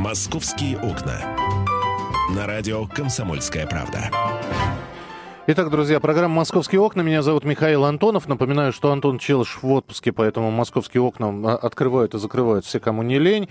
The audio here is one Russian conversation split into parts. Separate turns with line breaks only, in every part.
«Московские окна». На радио «Комсомольская правда».
Итак, друзья, программа «Московские окна». Меня зовут Михаил Антонов. Напоминаю, что Антон Челыш в отпуске, поэтому «Московские окна» открывают и закрывают все, кому не лень.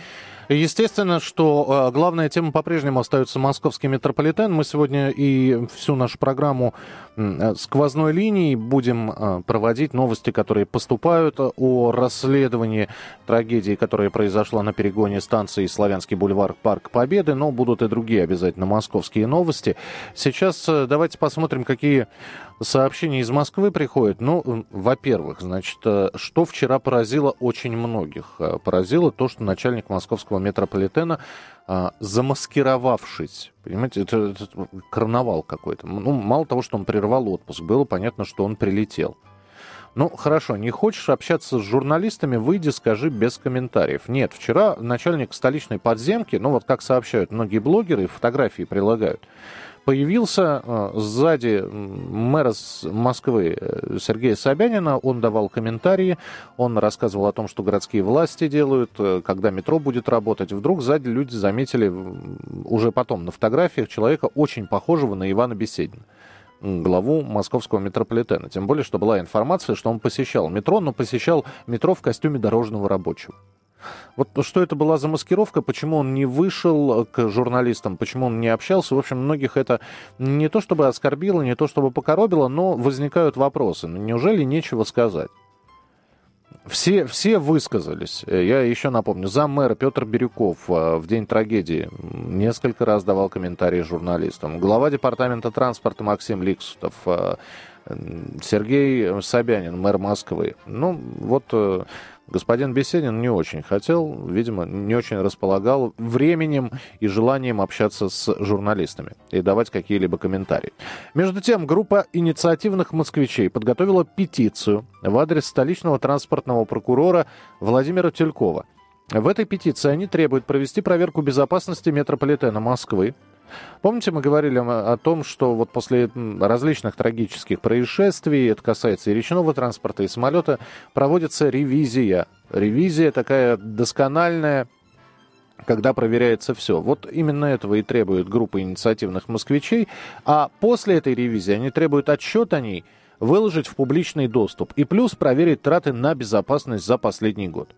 Естественно, что э, главная тема по-прежнему остается московский метрополитен. Мы сегодня и всю нашу программу э, сквозной линией будем э, проводить новости, которые поступают о расследовании трагедии, которая произошла на перегоне станции Славянский бульвар Парк Победы, но будут и другие обязательно московские новости. Сейчас давайте посмотрим, какие сообщения из Москвы приходят. Ну, во-первых, значит, э, что вчера поразило очень многих? Э, поразило то, что начальник московского метрополитена, э, замаскировавшись, понимаете, это, это карнавал какой-то. Ну, мало того, что он прервал отпуск, было понятно, что он прилетел. Ну, хорошо, не хочешь общаться с журналистами, выйди, скажи без комментариев. Нет, вчера начальник столичной подземки, ну вот как сообщают многие блогеры, фотографии прилагают, появился э, сзади мэра Москвы э, Сергея Собянина. Он давал комментарии, он рассказывал о том, что городские власти делают, э, когда метро будет работать. Вдруг сзади люди заметили уже потом на фотографиях человека очень похожего на Ивана Беседина главу московского метрополитена. Тем более, что была информация, что он посещал метро, но посещал метро в костюме дорожного рабочего. Вот что это была за маскировка, почему он не вышел к журналистам, почему он не общался. В общем, многих это не то чтобы оскорбило, не то чтобы покоробило, но возникают вопросы. Ну, неужели нечего сказать? Все, все высказались. Я еще напомню, зам мэра Петр Бирюков э, в день трагедии несколько раз давал комментарии журналистам. Глава департамента транспорта Максим Ликсутов, э, Сергей Собянин, мэр Москвы. Ну, вот э, Господин Беседин не очень хотел, видимо, не очень располагал временем и желанием общаться с журналистами и давать какие-либо комментарии. Между тем, группа инициативных москвичей подготовила петицию в адрес столичного транспортного прокурора Владимира Тюлькова. В этой петиции они требуют провести проверку безопасности метрополитена Москвы, Помните, мы говорили о том, что вот после различных трагических происшествий, это касается и речного транспорта, и самолета, проводится ревизия. Ревизия такая доскональная, когда проверяется все. Вот именно этого и требует группа инициативных москвичей. А после этой ревизии они требуют отчет о ней выложить в публичный доступ и плюс проверить траты на безопасность за последний год.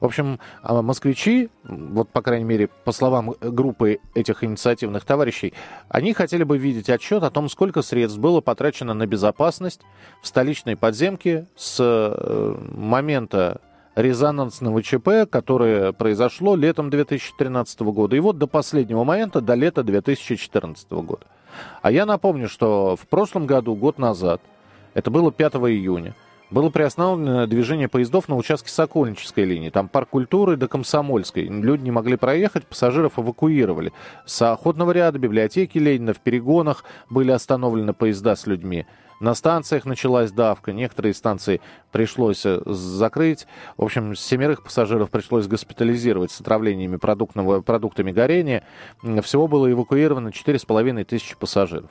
В общем, а москвичи, вот по крайней мере, по словам группы этих инициативных товарищей, они хотели бы видеть отчет о том, сколько средств было потрачено на безопасность в столичной подземке с э, момента резонансного ЧП, которое произошло летом 2013 года, и вот до последнего момента, до лета 2014 года. А я напомню, что в прошлом году, год назад, это было 5 июня, было приостановлено движение поездов на участке Сокольнической линии. Там парк культуры до Комсомольской. Люди не могли проехать, пассажиров эвакуировали. С охотного ряда, библиотеки Ленина, в перегонах были остановлены поезда с людьми. На станциях началась давка, некоторые станции пришлось э, закрыть. В общем, семерых пассажиров пришлось госпитализировать с отравлениями продуктами горения. Всего было эвакуировано 4,5 тысячи пассажиров.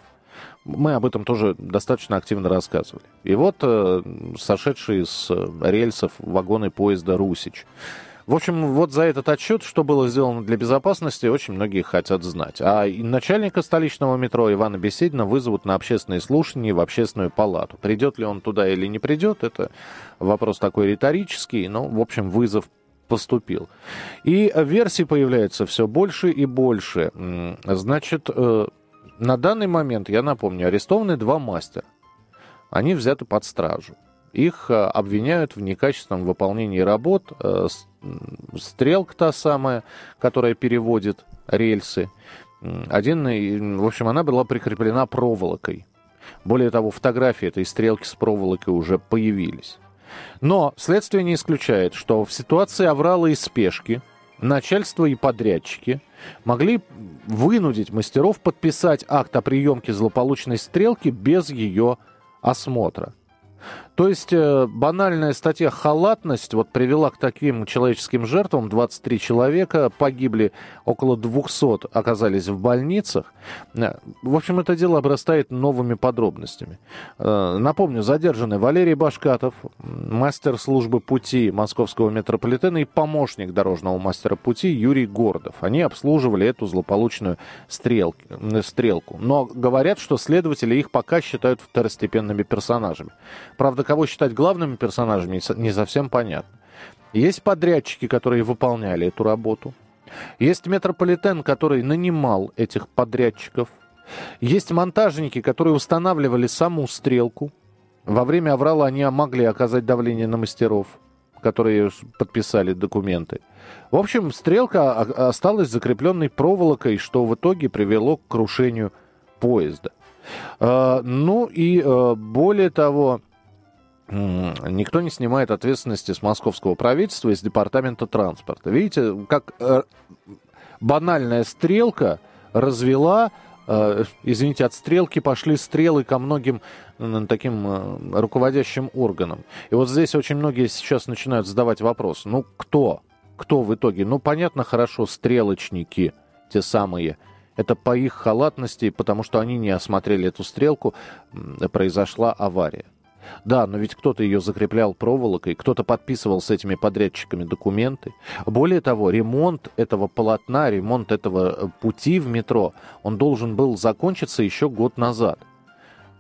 Мы об этом тоже достаточно активно рассказывали. И вот э, сошедшие с рельсов вагоны поезда «Русич». В общем, вот за этот отчет, что было сделано для безопасности, очень многие хотят знать. А начальника столичного метро Ивана Беседина вызовут на общественные слушания в общественную палату. Придет ли он туда или не придет, это вопрос такой риторический, но, в общем, вызов поступил. И версий появляется все больше и больше. Значит, э, на данный момент, я напомню, арестованы два мастера. Они взяты под стражу. Их э, обвиняют в некачественном выполнении работ. Э, стрелка та самая, которая переводит рельсы. Один, в общем, она была прикреплена проволокой. Более того, фотографии этой стрелки с проволокой уже появились. Но следствие не исключает, что в ситуации аврала и спешки начальство и подрядчики могли вынудить мастеров подписать акт о приемке злополучной стрелки без ее осмотра. То есть э, банальная статья «халатность» вот привела к таким человеческим жертвам. 23 человека погибли, около 200 оказались в больницах. Э, в общем, это дело обрастает новыми подробностями. Э, напомню, задержаны Валерий Башкатов, мастер службы пути московского метрополитена и помощник дорожного мастера пути Юрий Гордов. Они обслуживали эту злополучную стрелку. Но говорят, что следователи их пока считают второстепенными персонажами. Правда, кого считать главными персонажами, не совсем понятно. Есть подрядчики, которые выполняли эту работу. Есть метрополитен, который нанимал этих подрядчиков. Есть монтажники, которые устанавливали саму стрелку. Во время аврала они могли оказать давление на мастеров, которые подписали документы. В общем, стрелка осталась закрепленной проволокой, что в итоге привело к крушению поезда. А, ну и а, более того, никто не снимает ответственности с московского правительства и с департамента транспорта. Видите, как э, банальная стрелка развела, э, извините, от стрелки пошли стрелы ко многим таким э, руководящим органам. И вот здесь очень многие сейчас начинают задавать вопрос, ну кто? Кто в итоге? Ну понятно, хорошо, стрелочники, те самые. Это по их халатности, потому что они не осмотрели эту стрелку, произошла авария. Да, но ведь кто-то ее закреплял проволокой, кто-то подписывал с этими подрядчиками документы. Более того, ремонт этого полотна, ремонт этого э, пути в метро, он должен был закончиться еще год назад.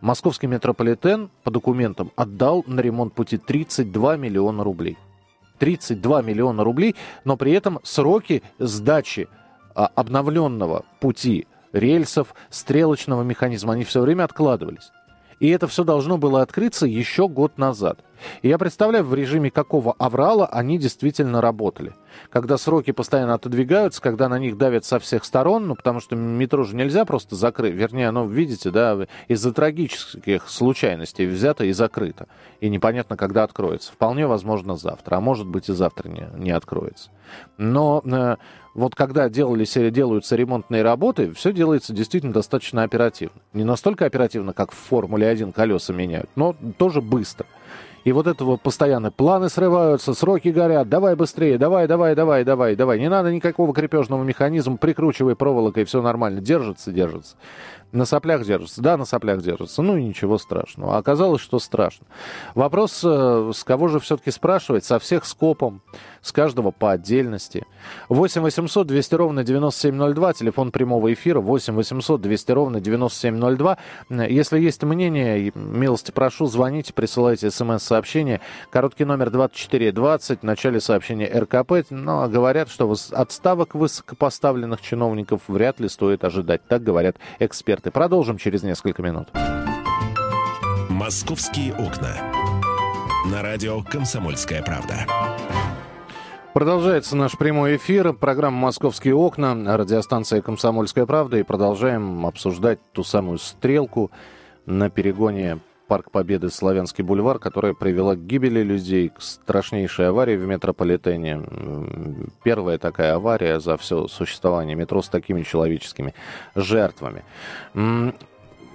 Московский метрополитен по документам отдал на ремонт пути 32 миллиона рублей. 32 миллиона рублей, но при этом сроки сдачи а, обновленного пути рельсов, стрелочного механизма, они все время откладывались. И это все должно было открыться еще год назад. И я представляю, в режиме какого аврала они действительно работали. Когда сроки постоянно отодвигаются, когда на них давят со всех сторон, ну, потому что метро же нельзя просто закрыть. Вернее, оно, видите, да, из-за трагических случайностей взято и закрыто. И непонятно, когда откроется. Вполне возможно завтра, а может быть и завтра не, не откроется. Но э, вот когда делались, делаются ремонтные работы, все делается действительно достаточно оперативно. Не настолько оперативно, как в Формуле-1 колеса меняют, но тоже быстро. И вот это вот постоянно планы срываются, сроки горят, давай быстрее, давай, давай, давай, давай, давай. Не надо никакого крепежного механизма, прикручивай проволокой, все нормально, держится, держится. На соплях держится. Да, на соплях держится. Ну и ничего страшного. А оказалось, что страшно. Вопрос, э, с кого же все-таки спрашивать? Со всех скопом, с каждого по отдельности. 8 800 200 ровно 9702, телефон прямого эфира 8 800 200 ровно 9702. Если есть мнение, милости прошу, звоните, присылайте смс-сообщение. Короткий номер 2420, в начале сообщения РКП. Но ну, а говорят, что отставок высокопоставленных чиновников вряд ли стоит ожидать. Так говорят эксперты эксперты. Продолжим через несколько минут.
«Московские окна». На радио «Комсомольская правда».
Продолжается наш прямой эфир, программа «Московские окна», радиостанция «Комсомольская правда». И продолжаем обсуждать ту самую стрелку на перегоне Парк Победы Славянский бульвар, которая привела к гибели людей, к страшнейшей аварии в метрополитене. Первая такая авария за все существование метро с такими человеческими жертвами.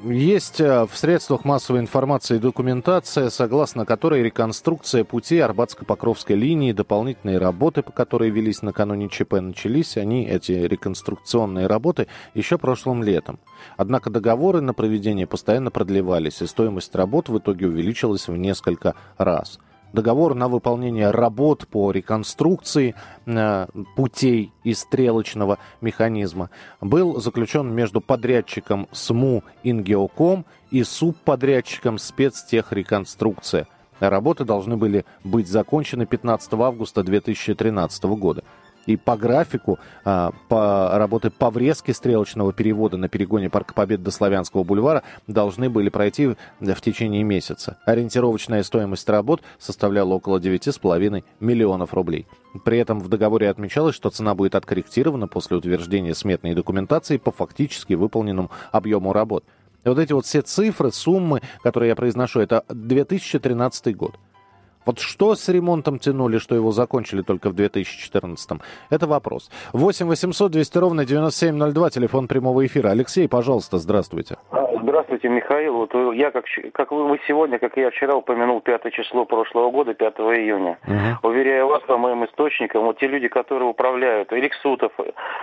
Есть э, в средствах массовой информации документация, согласно которой реконструкция пути Арбатско-Покровской линии, дополнительные работы, по которой велись накануне ЧП, начались они, эти реконструкционные работы, еще прошлым летом. Однако договоры на проведение постоянно продлевались, и стоимость работ в итоге увеличилась в несколько раз – договор на выполнение работ по реконструкции э, путей и стрелочного механизма был заключен между подрядчиком СМУ «Ингеоком» и субподрядчиком «Спецтехреконструкция». Работы должны были быть закончены 15 августа 2013 года. И по графику а, по работы по врезке стрелочного перевода на перегоне Парка Победы до Славянского бульвара должны были пройти в течение месяца. Ориентировочная стоимость работ составляла около 9,5 миллионов рублей. При этом в договоре отмечалось, что цена будет откорректирована после утверждения сметной документации по фактически выполненному объему работ. И вот эти вот все цифры, суммы, которые я произношу, это 2013 год. Вот что с ремонтом тянули, что его закончили только в 2014-м? Это вопрос. 8 800 200 ровно 9702, телефон прямого эфира. Алексей, пожалуйста, здравствуйте.
Здравствуйте, Михаил. Вот я, как, как вы сегодня, как я вчера упомянул, 5 число прошлого года, 5 июня. Угу. Уверяю вас, по моим источникам, вот те люди, которые управляют, Эликсутов,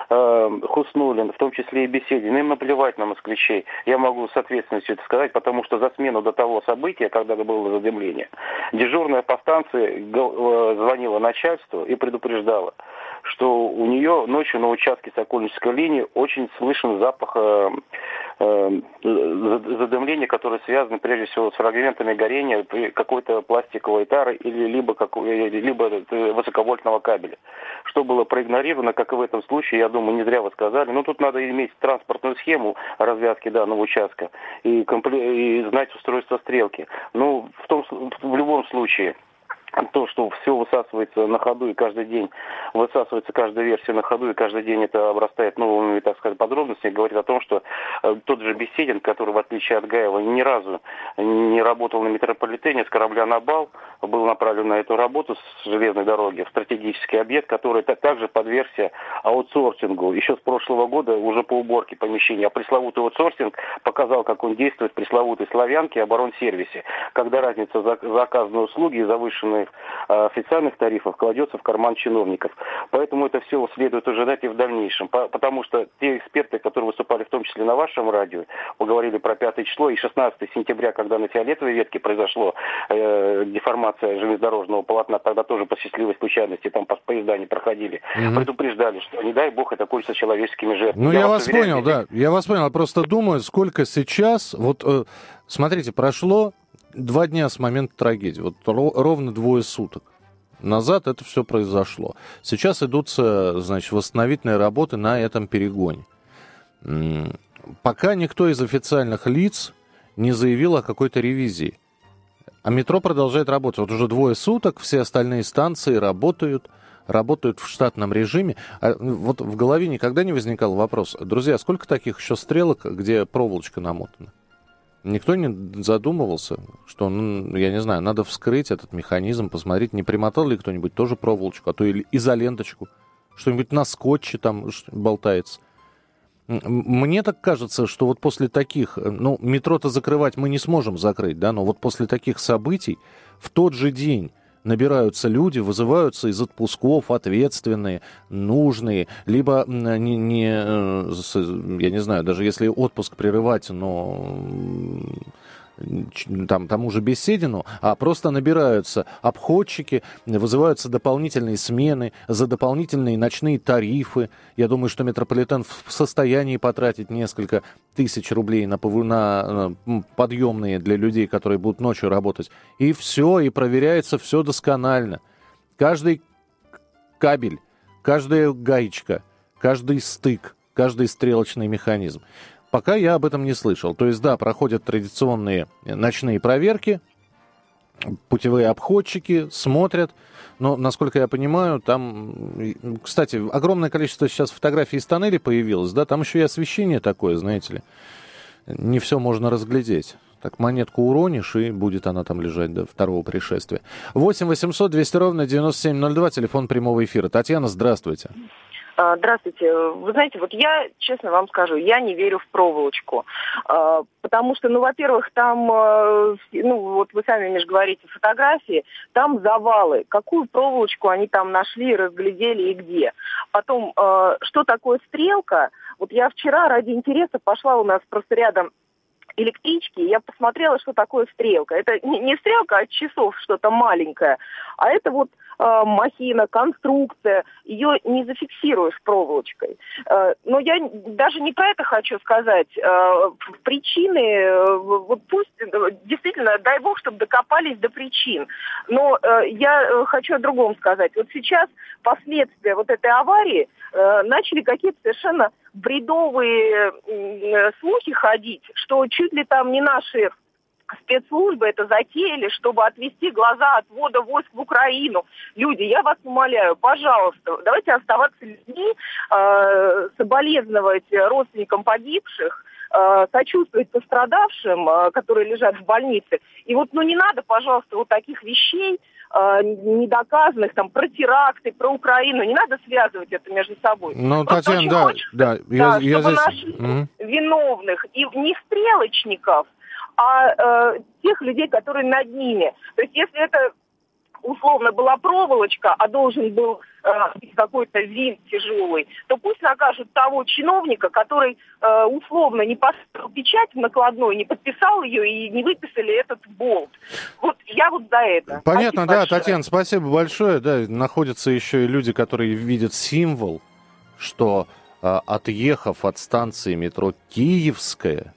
э, Хуснулин, в том числе и Беседин, им наплевать на москвичей. Я могу с ответственностью это сказать, потому что за смену до того события, когда было задымление, дежурная по станции э, звонила начальству и предупреждала, что у нее ночью на участке Сокольнической линии очень слышен запах э, э, задымления, которое связано прежде всего с фрагментами горения какой-то пластиковой тары или либо, какой, либо высоковольтного кабеля. Что было проигнорировано, как и в этом случае, я думаю, не зря вы сказали. Но тут надо иметь транспортную схему развязки данного участка и, и знать устройство стрелки. Ну, в, том, в любом случае, то, что все высасывается на ходу и каждый день высасывается каждая версия на ходу и каждый день это обрастает новыми, так сказать, подробностями, говорит о том, что э, тот же Беседин, который, в отличие от Гаева, ни разу не работал на метрополитене, с корабля на бал, был направлен на эту работу с железной дороги в стратегический объект, который также подвергся аутсорсингу еще с прошлого года уже по уборке помещения. А пресловутый аутсорсинг показал, как он действует в пресловутой славянке оборонсервисе, когда разница за заказанной услуги и завышенные официальных, э, официальных тарифов кладется в карман чиновников. Поэтому это все следует ожидать и в дальнейшем. Потому что те эксперты, которые выступали в том числе на вашем радио, поговорили про 5 число и 16 сентября, когда на фиолетовой ветке произошло э, деформация железнодорожного полотна, тогда тоже по счастливой случайности там поезда не проходили, угу. предупреждали, что не дай бог это кончится человеческими жертвами.
Ну я, я вас уверяю, понял, да, я вас понял, я просто думаю, сколько сейчас, вот э, смотрите, прошло два дня с момента трагедии, вот ровно двое суток назад это все произошло. Сейчас идутся, значит, восстановительные работы на этом перегоне. Пока никто из официальных лиц не заявил о какой-то ревизии. А метро продолжает работать. Вот уже двое суток все остальные станции работают, работают в штатном режиме. А вот в голове никогда не возникал вопрос, друзья, сколько таких еще стрелок, где проволочка намотана? Никто не задумывался, что, ну, я не знаю, надо вскрыть этот механизм, посмотреть, не примотал ли кто-нибудь тоже проволочку, а то или изоленточку, что-нибудь на скотче там болтается. Мне так кажется, что вот после таких, ну, метро-то закрывать мы не сможем закрыть, да, но вот после таких событий в тот же день набираются люди, вызываются из отпусков ответственные, нужные, либо не, не, э, я не знаю, даже если отпуск прерывать, но там, тому же Беседину, а просто набираются обходчики, вызываются дополнительные смены за дополнительные ночные тарифы. Я думаю, что метрополитен в состоянии потратить несколько тысяч рублей на, на, на подъемные для людей, которые будут ночью работать. И все, и проверяется все досконально. Каждый кабель, каждая гаечка, каждый стык, каждый стрелочный механизм. Пока я об этом не слышал. То есть, да, проходят традиционные ночные проверки, путевые обходчики смотрят, но, насколько я понимаю, там, кстати, огромное количество сейчас фотографий из тоннелей появилось, да, там еще и освещение такое, знаете ли. Не все можно разглядеть. Так монетку уронишь, и будет она там лежать до второго пришествия. 8 800 200 ровно 9702, телефон прямого эфира. Татьяна, здравствуйте.
А, здравствуйте. Вы знаете, вот я, честно вам скажу, я не верю в проволочку. А, потому что, ну, во-первых, там, э, ну, вот вы сами, Миш, говорите, фотографии, там завалы. Какую проволочку они там нашли, разглядели и где. Потом, что такое стрелка? Вот я вчера ради интереса пошла у нас просто рядом электрички, я посмотрела, что такое стрелка. Это не, стрелка от часов что-то маленькое, а это вот э, махина, конструкция, ее не зафиксируешь проволочкой. Э, но я даже не про это хочу сказать. Э, причины, э, вот пусть, э, действительно, дай бог, чтобы докопались до причин. Но э, я э, хочу о другом сказать. Вот сейчас последствия вот этой аварии э, начали какие-то совершенно бредовые э, слухи ходить, что чуть ли там не наши спецслужбы это затеяли, чтобы отвести глаза от ввода войск в Украину. Люди, я вас умоляю, пожалуйста, давайте оставаться людьми, э, соболезновать родственникам погибших, э, сочувствовать пострадавшим, э, которые лежат в больнице. И вот, ну не надо, пожалуйста, вот таких вещей, э, недоказанных, там, про теракты, про Украину, не надо связывать это между собой.
Ну, Татьяна, да,
хочется,
да,
я, да, я чтобы здесь... нашли угу. виновных, и не стрелочников, а э, тех людей, которые над ними. То есть если это условно была проволочка, а должен был э, какой-то винт тяжелый, то пусть накажут того чиновника, который э, условно не поставил печать в накладной, не подписал ее и не выписали этот болт. Вот я вот за это.
Понятно, спасибо да, большое. Татьяна, спасибо большое. Да, находятся еще и люди, которые видят символ, что э, отъехав от станции метро Киевская,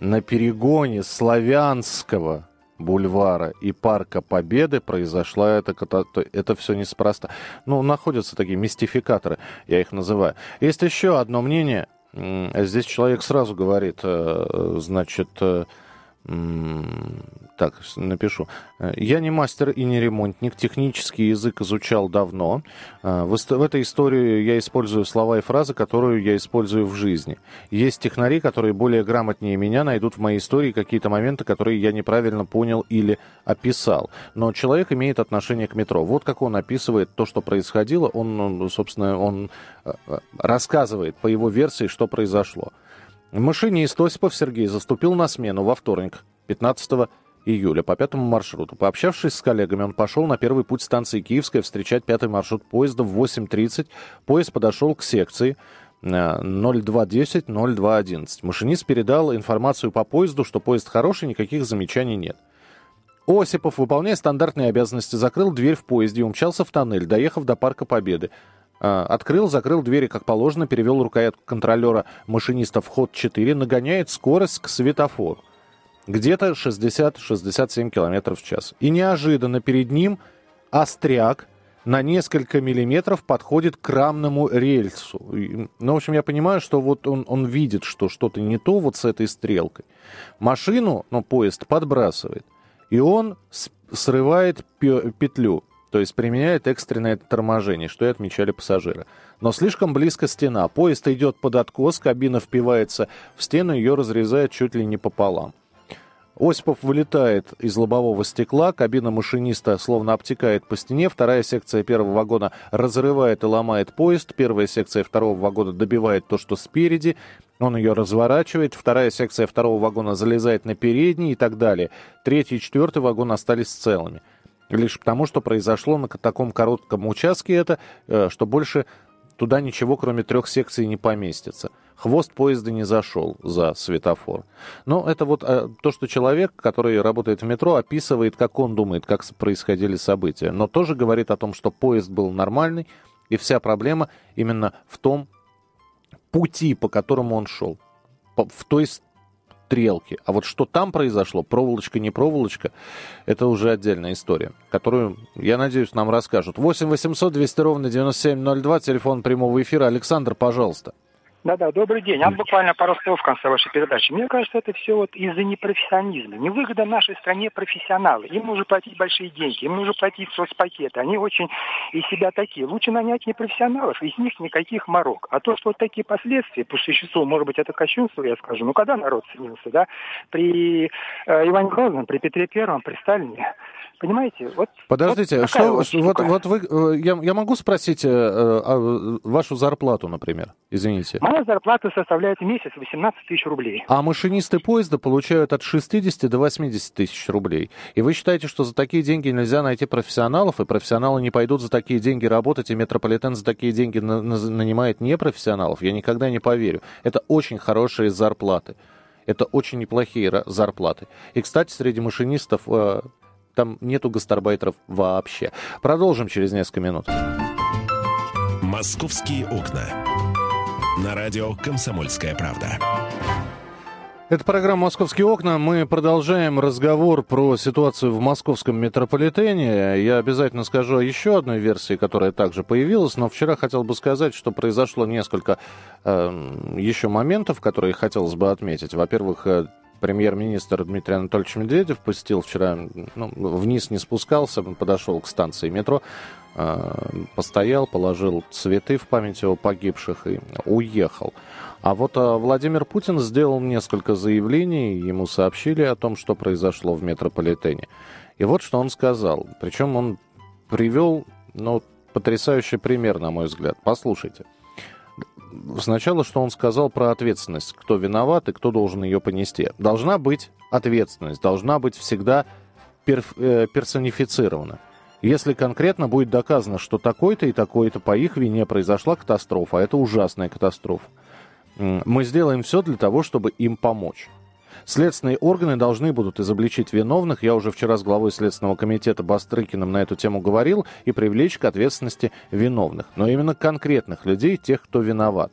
на перегоне Славянского бульвара и парка Победы произошла эта катастрофа. Это все неспроста. Ну, находятся такие мистификаторы, я их называю. Есть еще одно мнение. Здесь человек сразу говорит, э, значит, э, так, напишу. Э, я не мастер и не ремонтник. Технический язык изучал давно. Э, в, этой истории я использую слова и фразы, которые я использую в жизни. Есть технари, которые более грамотнее меня найдут в моей истории какие-то моменты, которые я неправильно понял или описал. Но человек имеет отношение к метро. Вот как он описывает то, что происходило. Он, собственно, он э, рассказывает по его версии, что произошло. Машинист Осипов Сергей заступил на смену во вторник, 15 июля, по пятому маршруту. Пообщавшись с коллегами, он пошел на первый путь станции Киевская встречать пятый маршрут поезда в 8.30. Поезд подошел к секции 0210-0211. Э, Машинист передал информацию по поезду, что поезд хороший, никаких замечаний нет. Осипов, выполняя стандартные обязанности, закрыл дверь в поезде и умчался в тоннель, доехав до Парка Победы. А, открыл, закрыл двери как положено, перевел рукоятку контролера машиниста в ход 4, нагоняет скорость к светофору. Где-то 60-67 км в час. И неожиданно перед ним остряк на несколько миллиметров подходит к рамному рельсу. Ну, в общем, я понимаю, что вот он, он видит, что что-то не то вот с этой стрелкой. Машину, ну, поезд подбрасывает. И он срывает петлю то есть применяет экстренное торможение, что и отмечали пассажиры. Но слишком близко стена, поезд идет под откос, кабина впивается в стену, ее разрезает чуть ли не пополам. Осипов вылетает из лобового стекла, кабина машиниста словно обтекает по стене, вторая секция первого вагона разрывает и ломает поезд, первая секция второго вагона добивает то, что спереди, он ее разворачивает, вторая секция второго вагона залезает на передний и так далее. Третий и четвертый вагон остались целыми. Лишь потому, что произошло на таком коротком участке это, э, что больше туда ничего, кроме трех секций, не поместится. Хвост поезда не зашел за светофор. Но это вот э, то, что человек, который работает в метро, описывает, как он думает, как происходили события. Но тоже говорит о том, что поезд был нормальный, и вся проблема именно в том пути, по которому он шел. В той стрелки. А вот что там произошло, проволочка, не проволочка, это уже отдельная история, которую, я надеюсь, нам расскажут. 8 800 200 ровно 9702, телефон прямого эфира. Александр, пожалуйста.
Да-да, добрый день. А буквально пару слов в конце вашей передачи. Мне кажется, это все вот из-за непрофессионализма. Невыгодно нашей стране профессионалы. Им нужно платить большие деньги, им нужно платить соцпакеты. Они очень из себя такие. Лучше нанять непрофессионалов, из них никаких морок. А то, что вот такие последствия по существу, может быть, это кощунство, я скажу. Ну, когда народ ценился, да? При э, Иване Грозном, при Петре Первом, при Сталине. Понимаете? Вот,
Подождите, вот что, вот, вот вы, э, я, я могу спросить э, э, вашу зарплату, например? Извините.
Моя зарплата составляет в месяц 18 тысяч рублей.
А машинисты поезда получают от 60 до 80 тысяч рублей. И вы считаете, что за такие деньги нельзя найти профессионалов, и профессионалы не пойдут за такие деньги работать, и метрополитен за такие деньги на, на, нанимает непрофессионалов? Я никогда не поверю. Это очень хорошие зарплаты. Это очень неплохие зарплаты. И, кстати, среди машинистов э, там нету гастарбайтеров вообще. Продолжим через несколько минут.
«Московские окна». На радио «Комсомольская правда».
Это программа «Московские окна». Мы продолжаем разговор про ситуацию в московском метрополитене. Я обязательно скажу о еще одной версии, которая также появилась, но вчера хотел бы сказать, что произошло несколько э, еще моментов, которые хотелось бы отметить. Во-первых, э, премьер-министр Дмитрий Анатольевич Медведев посетил вчера, ну, вниз не спускался, подошел к станции метро, постоял, положил цветы в память о погибших и уехал. А вот Владимир Путин сделал несколько заявлений, ему сообщили о том, что произошло в метрополитене. И вот что он сказал. Причем он привел, ну, потрясающий пример, на мой взгляд. Послушайте. Сначала, что он сказал про ответственность, кто виноват и кто должен ее понести. Должна быть ответственность, должна быть всегда э, персонифицирована. Если конкретно будет доказано, что такой-то и такой-то по их вине произошла катастрофа, а это ужасная катастрофа, мы сделаем все для того, чтобы им помочь. Следственные органы должны будут изобличить виновных. Я уже вчера с главой Следственного комитета Бастрыкиным на эту тему говорил. И привлечь к ответственности виновных. Но именно конкретных людей, тех, кто виноват.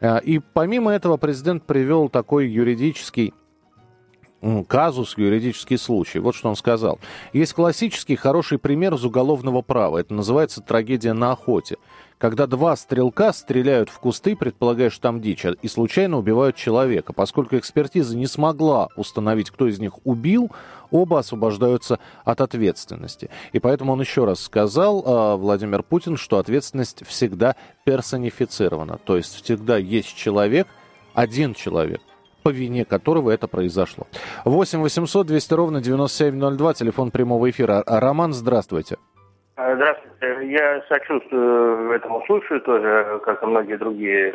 А, и помимо этого президент привел такой юридический казус, юридический случай. Вот что он сказал. Есть классический хороший пример из уголовного права. Это называется трагедия на охоте когда два стрелка стреляют в кусты, предполагая, что там дичь, и случайно убивают человека. Поскольку экспертиза не смогла установить, кто из них убил, оба освобождаются от ответственности. И поэтому он еще раз сказал, э, Владимир Путин, что ответственность всегда персонифицирована. То есть всегда есть человек, один человек, по вине которого это произошло. 8 800 200 ровно 9702, телефон прямого эфира. Роман, здравствуйте.
А, здравствуйте. Я сочувствую этому случаю тоже, как и многие другие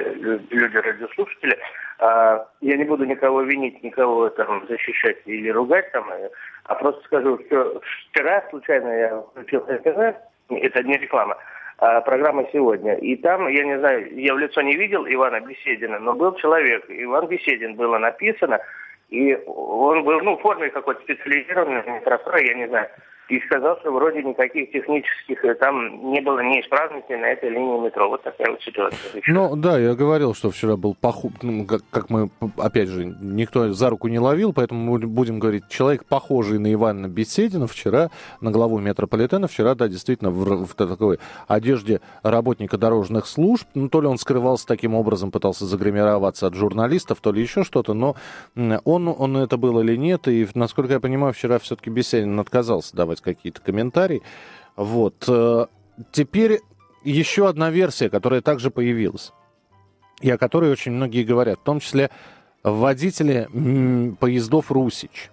люди-радиослушатели. А, я не буду никого винить, никого там защищать или ругать, там, а просто скажу, что вчера случайно я включил интернет, это не реклама, а программа «Сегодня». И там, я не знаю, я в лицо не видел Ивана Беседина, но был человек, Иван Беседин было написано, и он был, ну, в форме какой-то специализированной, я не знаю, и сказал, что вроде никаких технических э, там не было неисправностей на этой линии метро. Вот такая вот ситуация.
Ну да, я говорил, что вчера был поход, ну, как, как мы, опять же, никто за руку не ловил, поэтому мы будем говорить, человек похожий на Ивана Беседина вчера, на главу метрополитена, вчера, да, действительно, в, в такой одежде работника дорожных служб, ну то ли он скрывался таким образом, пытался загримироваться от журналистов, то ли еще что-то, но он, он это был или нет, и, насколько я понимаю, вчера все-таки Беседин отказался давать делать какие-то комментарии. Вот. Э, теперь еще одна версия, которая также появилась, и о которой очень многие говорят, в том числе водители поездов «Русич».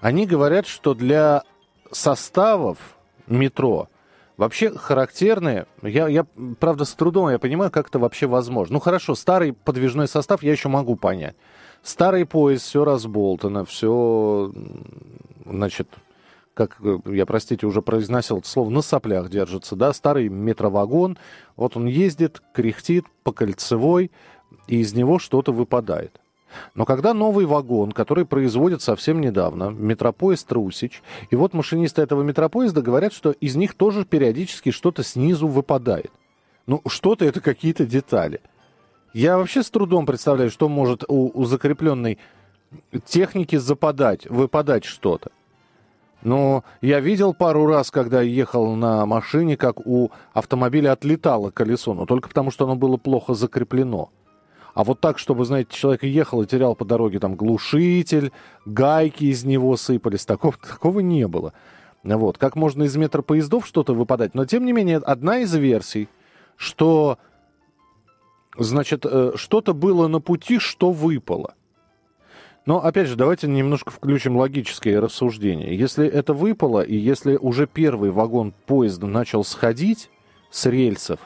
Они говорят, что для составов метро вообще характерные, я, я, правда, с трудом я понимаю, как это вообще возможно. Ну, хорошо, старый подвижной состав я еще могу понять. Старый поезд, все разболтано, все, значит, как э, я, простите, уже произносил это слово, на соплях держится, да, старый метровагон, вот он ездит, кряхтит по кольцевой, и из него что-то выпадает. Но когда новый вагон, который производят совсем недавно, метропоезд Русич, и вот машинисты этого метропоезда говорят, что из них тоже периодически что-то снизу выпадает. Ну, что-то это какие-то детали. Я вообще с трудом представляю, что может у, у закрепленной техники западать, выпадать что-то. Но я видел пару раз, когда ехал на машине, как у автомобиля отлетало колесо, но только потому, что оно было плохо закреплено. А вот так, чтобы, знаете, человек ехал и терял по дороге там глушитель, гайки из него сыпались, такого, такого не было. Вот. Как можно из метропоездов что-то выпадать? Но, тем не менее, одна из версий, что, значит, э, что-то было на пути, что выпало – но, опять же, давайте немножко включим логическое рассуждение. Если это выпало, и если уже первый вагон поезда начал сходить с рельсов,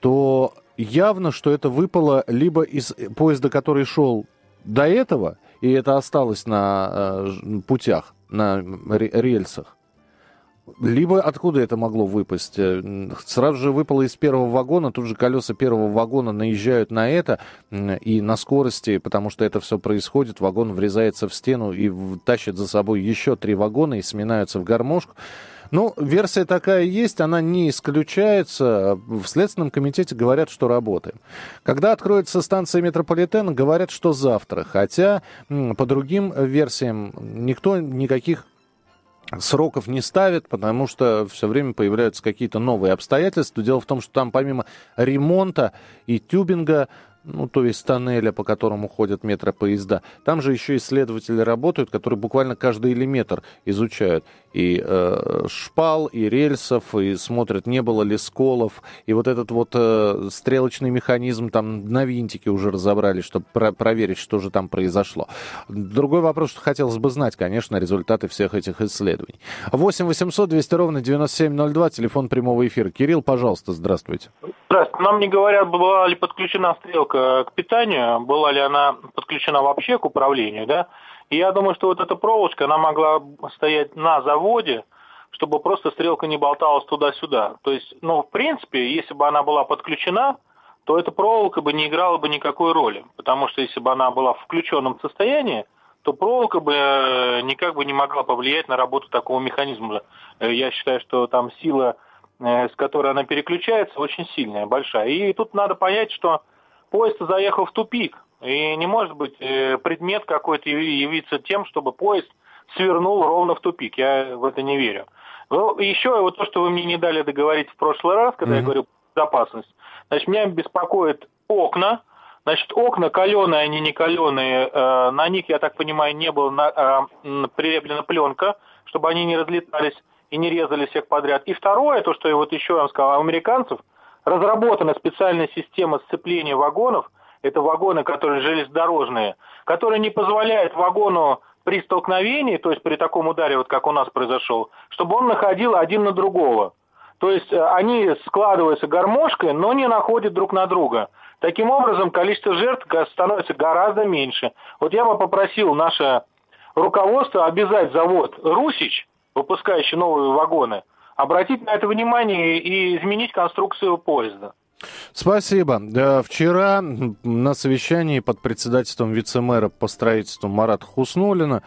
то явно, что это выпало либо из поезда, который шел до этого, и это осталось на э, путях, на рельсах, либо откуда это могло выпасть? Э, сразу же выпало из первого вагона, тут же колеса первого вагона наезжают на это, и на скорости, потому что это все происходит, вагон врезается в стену и тащит за собой еще три вагона и сминаются в гармошку. Ну, версия такая есть, она не исключается. В Следственном комитете говорят, что работаем. Когда откроется станция метрополитена, говорят, что завтра. Хотя по другим версиям никто никаких сроков не ставят, потому что все время появляются какие-то новые обстоятельства. Дело в том, что там помимо ремонта и тюбинга ну, то есть тоннеля, по которому ходят метропоезда. Там же еще исследователи работают, которые буквально каждый элеметр изучают. И э, шпал, и рельсов, и смотрят, не было ли сколов. И вот этот вот э, стрелочный механизм там на винтике уже разобрали, чтобы про проверить, что же там произошло. Другой вопрос, что хотелось бы знать, конечно, результаты всех этих исследований. 8 800 200 ровно 9702, телефон прямого эфира. Кирилл, пожалуйста, здравствуйте.
Здравствуйте. Нам не говорят, была ли подключена стрелка к питанию, была ли она подключена вообще к управлению, да? И я думаю, что вот эта проволочка, она могла стоять на заводе, чтобы просто стрелка не болталась туда-сюда. То есть, ну, в принципе, если бы она была подключена, то эта проволока бы не играла бы никакой роли. Потому что если бы она была в включенном состоянии, то проволока бы э, никак бы не могла повлиять на работу такого механизма. Э, я считаю, что там сила, э, с которой она переключается, очень сильная, большая. И тут надо понять, что поезд заехал в тупик. И не может быть э, предмет какой-то явиться тем, чтобы поезд свернул ровно в тупик. Я в это не верю. Ну, еще вот то, что вы мне не дали договорить в прошлый раз, когда mm-hmm. я говорю безопасность. Значит, меня беспокоит окна. Значит, окна каленые, они не каленые. Э, на них, я так понимаю, не было на, э, прилеплена пленка, чтобы они не разлетались и не резали всех подряд. И второе, то, что я вот еще вам сказал, у американцев разработана специальная система сцепления вагонов – это вагоны, которые железнодорожные, которые не позволяют вагону при столкновении, то есть при таком ударе, вот как у нас произошел, чтобы он находил один на другого. То есть э, они складываются гармошкой, но не находят друг на друга. Таким образом, количество жертв становится гораздо меньше. Вот я бы попросил наше руководство обязать завод «Русич», выпускающий новые вагоны, обратить на это внимание и изменить конструкцию поезда.
Спасибо. Вчера на совещании под председательством вице-мэра по строительству Марата Хуснулина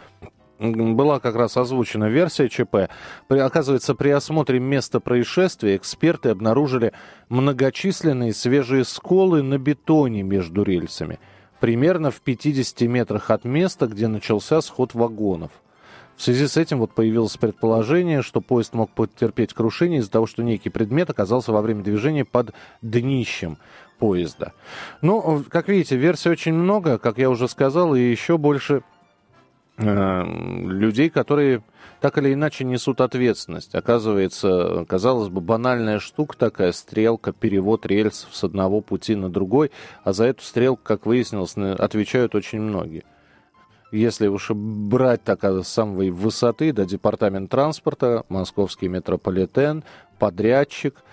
была как раз озвучена версия ЧП. При, оказывается, при осмотре места происшествия эксперты обнаружили многочисленные свежие сколы на бетоне между рельсами, примерно в 50 метрах от места, где начался сход вагонов. В связи с этим вот появилось предположение, что поезд мог потерпеть крушение из-за того, что некий предмет оказался во время движения под днищем поезда. Ну, как видите, версий очень много, как я уже сказал, и еще больше э, людей, которые так или иначе несут ответственность. Оказывается, казалось бы, банальная штука такая, стрелка, перевод рельсов с одного пути на другой, а за эту стрелку, как выяснилось, отвечают очень многие если уж брать так с самой высоты, да, департамент транспорта, московский метрополитен, подрядчик,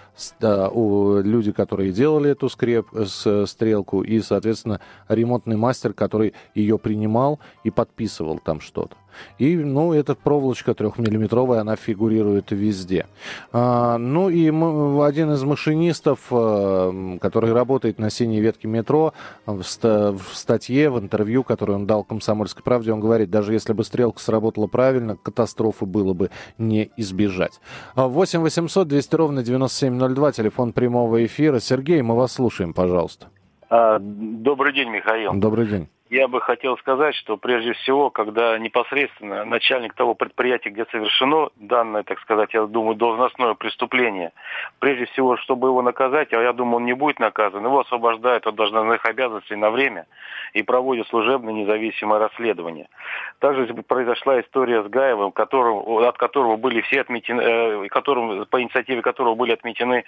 люди, которые делали эту скреп, с, стрелку, и, соответственно, ремонтный мастер, который ее принимал и подписывал там что-то. И, ну, эта проволочка трехмиллиметровая, она фигурирует везде. А, ну и мы, один из машинистов, а, который работает на синей ветке метро, в, ста, в статье, в интервью, которую он дал «Комсомольской правде», он говорит, даже если бы стрелка сработала правильно, катастрофы было бы не избежать. 8 800 200 ровно 9702, телефон прямого эфира. Сергей, мы вас слушаем, пожалуйста.
А, добрый день, Михаил.
Добрый день.
Я бы хотел сказать, что прежде всего, когда непосредственно начальник того предприятия, где совершено данное, так сказать, я думаю, должностное преступление, прежде всего, чтобы его наказать, а я думаю, он не будет наказан, его освобождают от должностных обязанностей на время и проводят служебное независимое расследование. Также произошла история с Гаевым, которым, от которого были все отметены, э, которым, по инициативе которого были отметены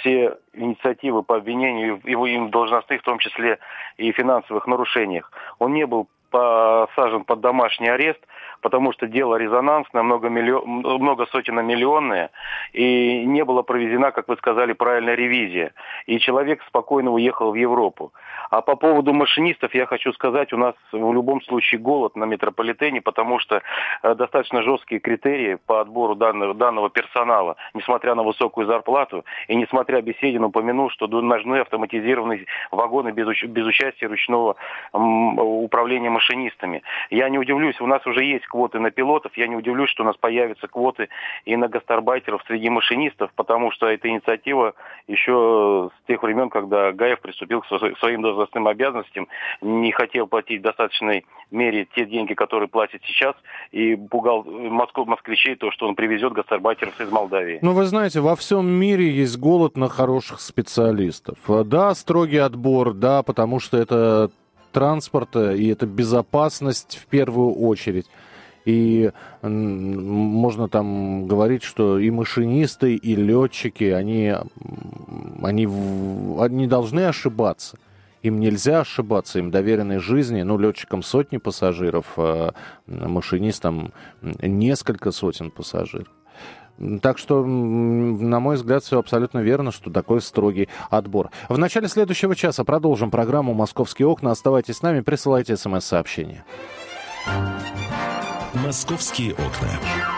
все инициативы по обвинению его им должностных, в том числе и финансовых нарушениях. Он не был посажен под домашний арест, потому что дело резонансное, много, миллион, много сотен миллионное, и не была проведена, как вы сказали, правильная ревизия. И человек спокойно уехал в Европу. А по поводу машинистов я хочу сказать, у нас в любом случае голод на метрополитене, потому что э, достаточно жесткие критерии по отбору данного, данного персонала, несмотря на высокую зарплату, и несмотря, Беседин упомянул, что нужны автоматизированные вагоны без, без участия ручного управления машинистами. Я не удивлюсь, у нас уже есть квоты на пилотов, я не удивлюсь, что у нас появятся квоты и на гастарбайтеров среди машинистов, потому что эта инициатива еще с тех времен, когда Гаев приступил к своим должностным обязанностям, не хотел платить в достаточной мере те деньги, которые платит сейчас, и пугал Москву, москвичей то, что он привезет гастарбайтеров из Молдавии.
Ну, вы знаете, во всем мире есть голод на хороших специалистов. Да, строгий отбор, да, потому что это транспорта, и это безопасность в первую очередь. И можно там говорить, что и машинисты, и летчики, они, они, они должны ошибаться. Им нельзя ошибаться, им доверенной жизни, ну, летчикам сотни пассажиров, а машинистам несколько сотен пассажиров. Так что, на мой взгляд, все абсолютно верно, что такой строгий отбор. В начале следующего часа продолжим программу «Московские окна». Оставайтесь с нами, присылайте смс-сообщения.
«Московские окна».